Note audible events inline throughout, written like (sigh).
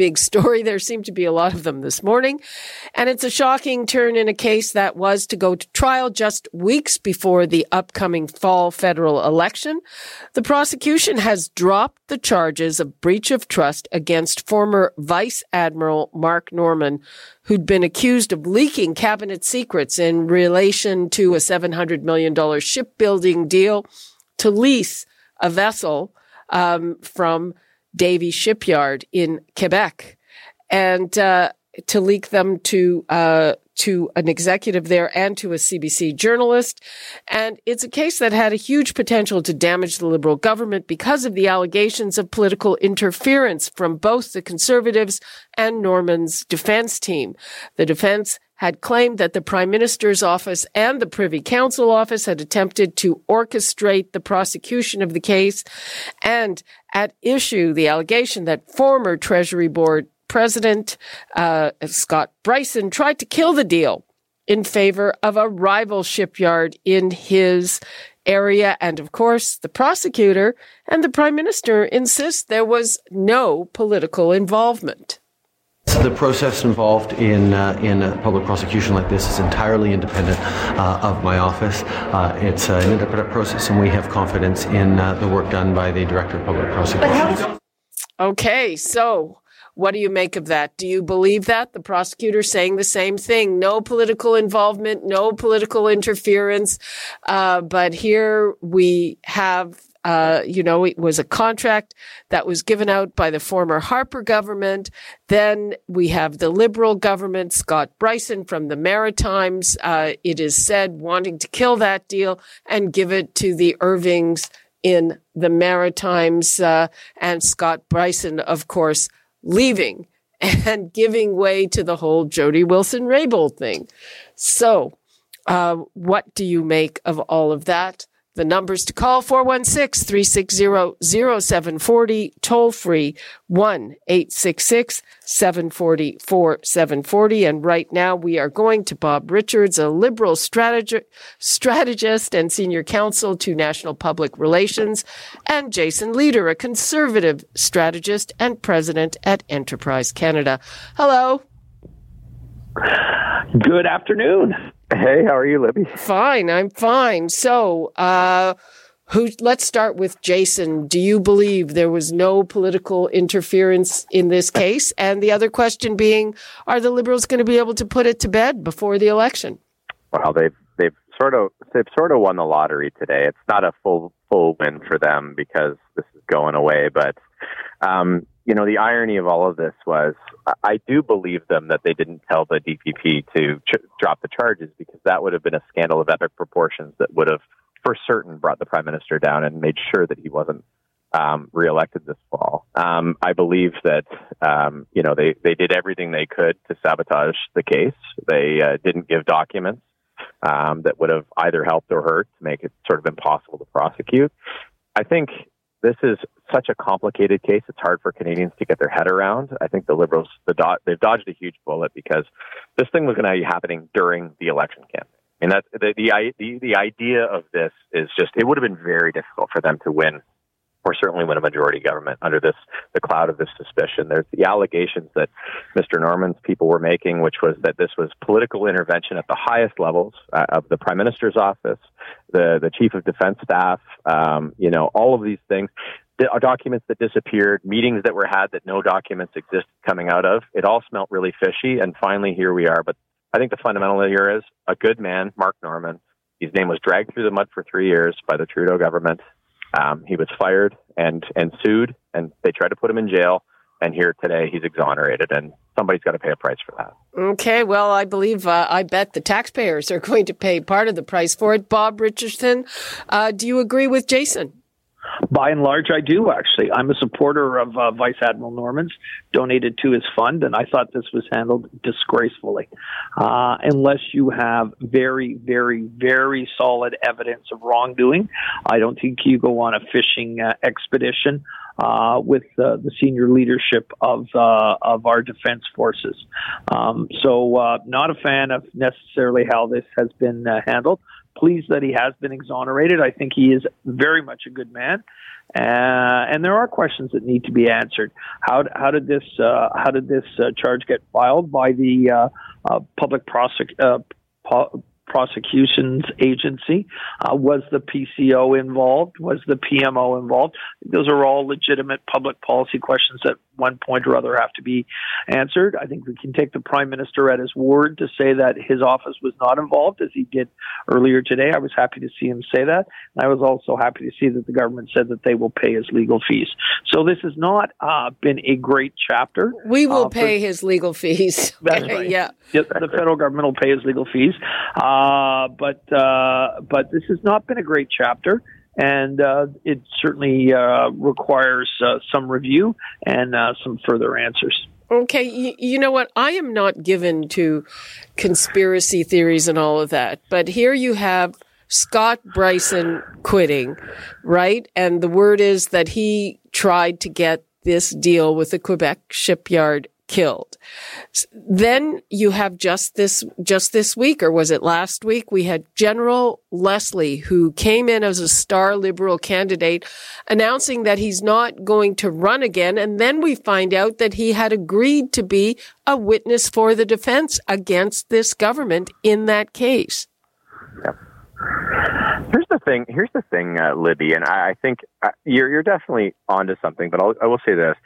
big story. (laughs) There seem to be a lot of them this morning. And it's a shocking turn in a case that was to go to trial just weeks before the upcoming fall federal election. The prosecution has dropped the charges of breach of trust against former Vice Admiral Mark Norman, who'd been accused of leaking cabinet secrets in relation to a $700 million shipbuilding deal to lease a vessel um, from Davie Shipyard in Quebec, and uh, to leak them to uh, to an executive there and to a CBC journalist. And it's a case that had a huge potential to damage the Liberal government because of the allegations of political interference from both the Conservatives and Norman's defense team. The defense had claimed that the Prime Minister's office and the Privy Council office had attempted to orchestrate the prosecution of the case and at issue the allegation that former Treasury Board President uh, Scott Brison tried to kill the deal in favor of a rival shipyard in his area. And of course, the prosecutor and the prime minister insist there was no political involvement. The process involved in uh, in a public prosecution like this is entirely independent uh, of my office. Uh, it's an independent process, and we have confidence in uh, the work done by the director of public prosecution. Okay, so what do you make of that? Do you believe that the prosecutor saying the same thing? No political involvement, no political interference, uh, but here we have uh, you know, it was a contract that was given out by the former Harper government. Then we have the Liberal government, Scott Brison from the Maritimes, uh, it is said wanting to kill that deal and give it to the Irvings in the Maritimes, uh, and Scott Brison, of course, leaving (laughs) and giving way to the whole Jody Wilson Raybould thing. So, uh, what do you make of all of that? The numbers to call 416 360 0740, toll free 1 866 740 4740. And right now we are going to Bob Richards, a liberal strategi- strategist and senior counsel to National Public Relations, and Jason Lietaer, a conservative strategist and president at Enterprise Canada. Hello. Good afternoon. Hey, how are you, Libby? Fine, I'm fine. So, uh, who? Let's start with Jason. Do you believe there was no political interference in this case? And the other question being, are the Liberals going to be able to put it to bed before the election? Well, they've they've sort of they've sort of won the lottery today. It's not a full full win for them because this is going away, but um, you know, the irony of all of this was I do believe them that they didn't tell the DPP to ch- drop the charges because that would have been a scandal of epic proportions that would have, for certain, brought the prime minister down and made sure that he wasn't um, reelected this fall. Um, I believe that um, you know they they did everything they could to sabotage the case. They uh, didn't give documents um, that would have either helped or hurt to make it sort of impossible to prosecute. I think this is such a complicated case. It's hard for Canadians to get their head around. I think the Liberals, the do- they've dodged a huge bullet because this thing was going to be happening during the election campaign. That's the, the, the, the idea of this is just, it would have been very difficult for them to win or certainly win a majority government under this the cloud of this suspicion. There's the allegations that Mr. Norman's people were making, which was that this was political intervention at the highest levels uh, of the prime minister's office, the the chief of defense staff, um, you know, all of these things. The, uh, documents that disappeared, meetings that were had that no documents exist coming out of. It all smelt really fishy, and finally here we are. But I think the fundamental here is a good man, Mark Norman. His name was dragged through the mud for three years by the Trudeau government. Um, he was fired and and sued, and they tried to put him in jail. And here today, he's exonerated, and somebody's got to pay a price for that. Okay, well, I believe uh, I bet the taxpayers are (laughs) going to pay part of the price for it. Bob Richardson, uh, do you agree with Jason? By and large, I do actually. I'm a supporter of uh, Vice Admiral Norman's, donated to his fund, and I thought this was handled disgracefully. Uh, unless you have very, very, very solid evidence of wrongdoing, I don't think you go on a fishing uh, expedition uh, with uh, the senior leadership of uh, of our defense forces. Um, so, uh, not a fan of necessarily how this has been uh, handled pleased that he has been exonerated. I think he is very much a good man. Uh, and there are questions that need to be answered. How, how did this uh, how did this uh, charge get filed by the uh, uh, public prosec- uh, po- prosecutions agency? Was the PCO involved? Was the PMO involved? Those are all legitimate public policy questions that one point or other have to be answered. I think we can take the prime minister at his word to say that his office was not involved, as he did earlier today. I was happy to see him say that. And I was also happy to see that the government said that they will pay his legal fees. So this has not uh, been a great chapter. We will uh, pay for, his legal fees. (laughs) That's right. yeah. The federal government will pay his legal fees. Uh, but uh, but this has not been a great chapter and uh, it certainly uh, requires uh, some review and uh, some further answers. Okay, you, you, know what? I am not given to conspiracy theories and all of that, but here you have Scott Brison quitting, right? And the word is that he tried to get this deal with the Quebec shipyard killed. Then you have just this, just this week, or was it last week? We had General Leslie, who came in as a star liberal candidate, announcing that he's not going to run again. And then we find out that he had agreed to be a witness for the defense against this government in that case. Yep. Here's the thing. Here's the thing, uh, Libby, and I, I think uh, you're you're definitely onto something. But I'll, I will say this: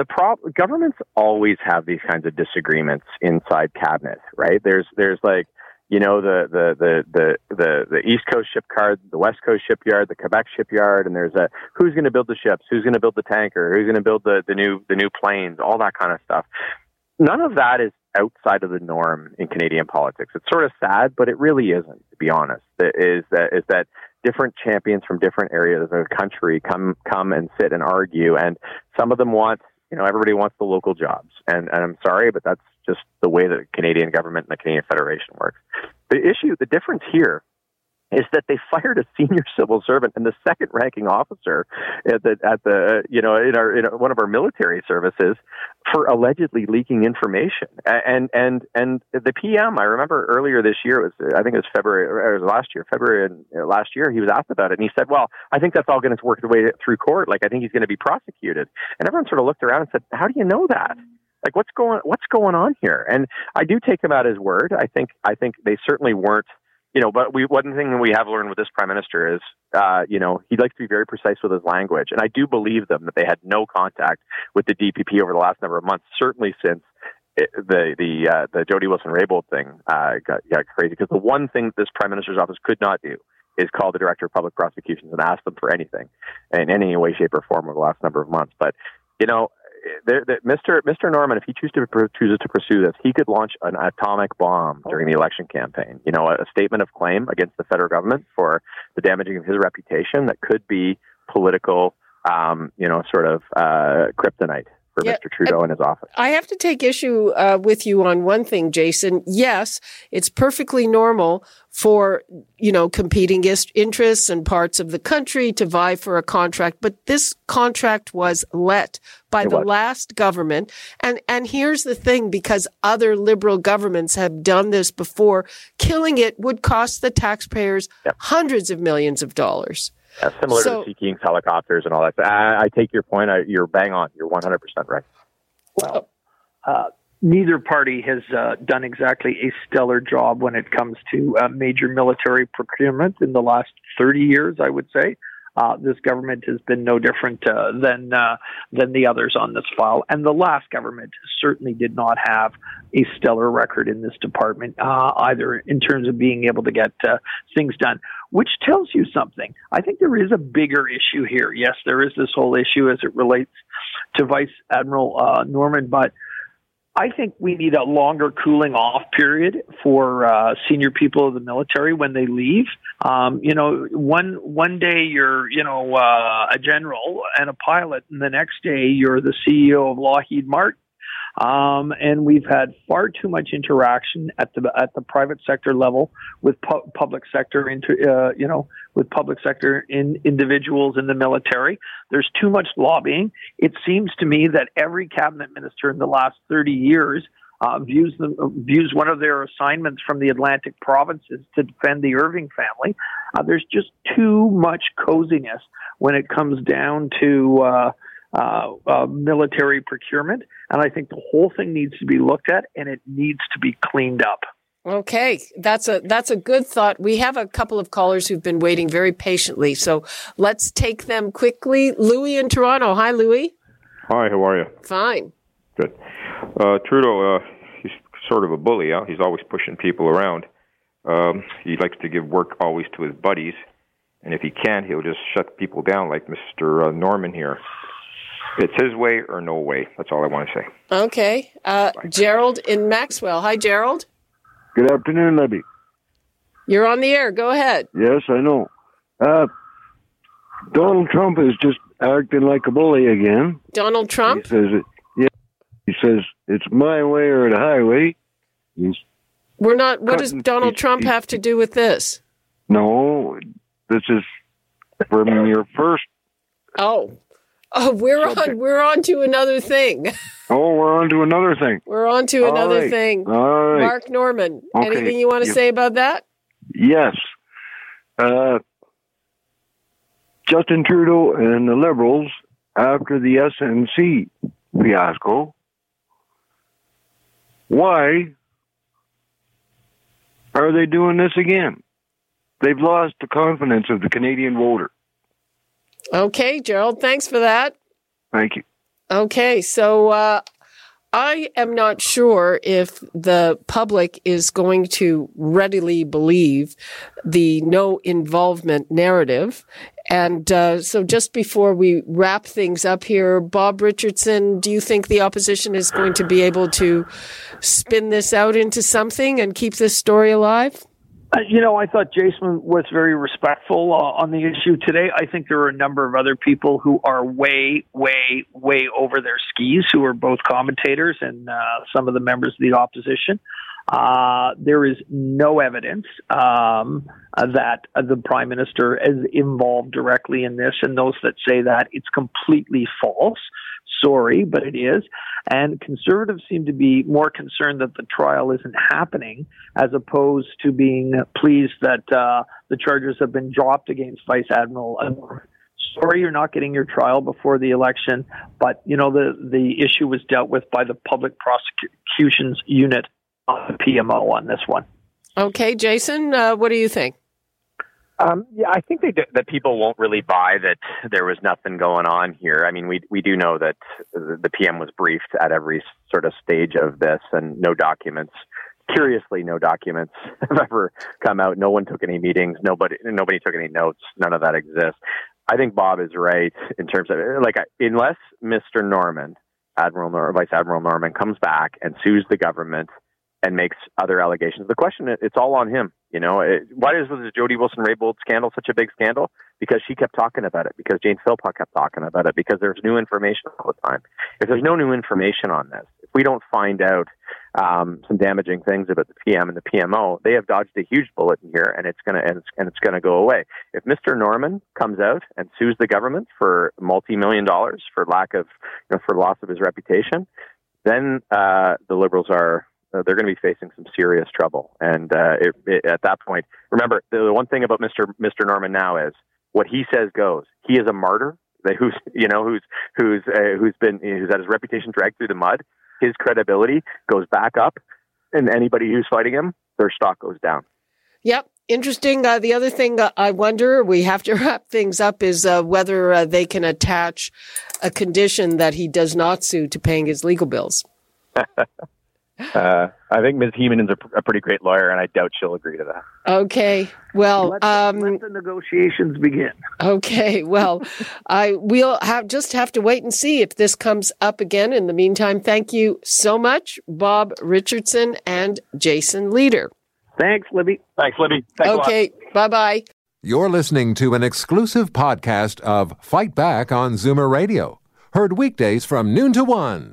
the prob- governments always have these kinds of disagreements inside cabinet, right? There's there's like you know the the the the the, the East Coast shipyard, the West Coast shipyard, the Quebec shipyard, and there's a who's going to build the ships, who's going to build the tanker, who's going to build the the new the new planes, all that kind of stuff. None of that is outside of the norm in Canadian politics. It's sort of sad, but it really isn't, to be honest. Is that is that different champions from different areas of the country come come and sit and argue, and some of them want you know, everybody wants the local jobs. And, and I'm sorry, but that's just the way the Canadian government and the Canadian Federation works. The issue, the difference here is that they (laughs) fired a senior civil servant and the second ranking officer at the at the you know in our in one of our military services for allegedly leaking information. And and and the PM I remember earlier this year it was I think it was February or it was last year February uh, last year he was asked about it and he said well I think that's all going to work its way through court. Like I think he's going to be prosecuted. And everyone sort of looked around and said how do you know that? Like what's going what's going on here? And I do take him at his word. I think I think they certainly weren't you know, but we one thing we have learned with this prime minister is, uh, you know, he likes to be very precise with his language, and I do believe them that they had no contact with the DPP over the last number of months, certainly since it, the the uh, the Jody Wilson Raybould thing uh, got, got crazy. Because the one thing this prime minister's office could not do is call the director of public prosecutions and ask them for anything in any way, shape, or form over the last number of months. But you know, there, there, Mr. Mr. Norman, if he chooses to chooses to pursue this, he could launch an atomic bomb during the election campaign. You know, a, a statement of claim against the federal government for the damaging of his reputation that could be political, um, you know, sort of uh, kryptonite for yeah, Mr. Trudeau in his office. I have to take issue uh, with you on one thing, Jason. Yes, it's perfectly normal for, you know, competing interests and parts of the country to vie for a contract, but this contract was let by it the was. last government. And, and here's the thing, because other liberal governments have done this before, killing it would cost the taxpayers yep. hundreds of millions of dollars. Yeah, similar so, to the Sea helicopters and all that. I, I take your point. I, you're bang on. You're 100% right. Well, uh, neither party has uh, done exactly a stellar job when it comes to uh, major military procurement in the last 30 years, I would say. Uh, this government has been no different uh, than uh, than the others on this file, and the last government certainly did not have a stellar record in this department uh, either, in terms of being able to get uh, things done. Which tells you something. I think there is a bigger issue here. Yes, there is this whole issue as it relates to Vice Admiral uh, Norman, but I think we need a longer cooling off period for uh, senior people of the military when they leave. Um, you know, one one day you're you know uh, a general and a pilot, and the next day you're the CEO of Lockheed Martin. Um, and we've had far too much interaction at the at the private sector level with pu- public sector into uh, you know with public sector in individuals in the military. There's too much lobbying. It seems to me that every cabinet minister in the last 30 years uh, views them views one of their assignments from the Atlantic provinces to defend the Irving family. Uh, there's just too much coziness when it comes down to uh, uh, uh, military procurement. And I think the whole thing needs to be looked at and it needs to be cleaned up. Okay, that's a that's a good thought. We have a couple of callers who've been waiting very patiently, so let's take them quickly. Louis in Toronto. Hi, Louis. Hi, how are you? Fine. Good. Uh, Trudeau, uh, he's sort of a bully. Huh? He's always pushing people around. Um, he likes to give work always to his buddies, and if he can't, he'll just shut people down, like Mr. Uh, Norman here. It's his way or no way. That's all I want to say. Okay. Uh, Gerald in Maxwell. Hi, Gerald. Good afternoon, Libby. You're on the air. Go ahead. Yes, I know. Uh, Donald Trump is just acting like a bully again. Donald Trump? He says it. Yeah. He says it's my way or the highway. He's We're not. What does Donald Trump have to do with this? no. This is from your first. Oh, oh, we're Subject. on. We're on to another thing. (laughs) Oh, we're on to another thing. We're on to All another right. thing. All right. Mark Norman. Okay. Anything you want to Yeah. say about that? Yes. Uh, Justin Trudeau and the Liberals, after the SNC fiasco, why are they doing this again? They've lost the confidence of the Canadian voter. Okay, Gerald. Thanks for that. Thank you. Okay, so uh, I am not sure if the public is going to readily believe the no involvement narrative. And uh, so, just before we wrap things up here, Bob Richardson, do you think the opposition is going to be able to spin this out into something and keep this story alive? Uh, you know, I thought Jason was very respectful uh, on the issue today. I think there are a number of other people who are way, way, way over their skis, who are both commentators and uh, some of the members of the opposition. Uh, there is no evidence um, that the prime minister is involved directly in this, and those that say that it's completely false. Sorry, but it is. And conservatives seem to be more concerned that the trial isn't happening as opposed to being pleased that uh, the charges have been dropped against Vice Admiral. Sorry, you're not getting your trial before the election, but you know the the issue was dealt with by the Public Prosecutions Unit the PMO on this one. Okay, Jason, uh, what do you think? Um, yeah, I think they, that people won't really buy that there was nothing going on here. I mean, we we do know that the PM was briefed at every sort of stage of this, and no documents. Curiously, no documents (laughs) have ever come out. No one took any meetings. Nobody nobody took any notes. None of that exists. I think Bob is right in terms of like unless Mr. Norman, Admiral Nor- Vice Admiral Norman, comes back and sues the government and makes other allegations. The question, it's all on him. You know, it, why is the Jody Wilson-Raybould scandal such a big scandal? Because she kept talking about it. Because Jane Philpott kept talking about it. Because there's new information all the time. If there's no new information on this, if we don't find out um, some damaging things about the PM and the PMO, they have dodged a huge bullet in here, and it's gonna and it's, and it's gonna go away. If Mr. Norman comes out and sues the government for multi-million dollars for lack of, you know, for loss of his reputation, then uh, the Liberals are uh, they're going to be facing some serious trouble. And uh, it, it, at that point, remember the, one thing about Mr. Mr. Norman now is what he says goes. He is a martyr. That who's you know who's who's uh, who's been who's had his reputation dragged through the mud. His credibility goes back up, and anybody who's fighting him, their stock goes down. Yep. Interesting. Uh, the other thing uh, I wonder, we have to (laughs) wrap things up, is uh, whether uh, they can attach a condition that he does not sue to paying his legal bills. (laughs) Uh, I think Ms. Henein is a, a, pretty great lawyer, and I doubt she'll agree to that. Okay. Well, let, um, let the negotiations begin. Okay. Well, (laughs) I we'll have just have to wait and see if this comes up again. In the meantime, thank you so much, Bob Richardson and Jason Lietaer. Thanks, Libby. Thanks, Libby. Thanks okay. Bye bye. You're listening to an exclusive podcast of Fight Back on Zoomer Radio, heard weekdays from noon to one.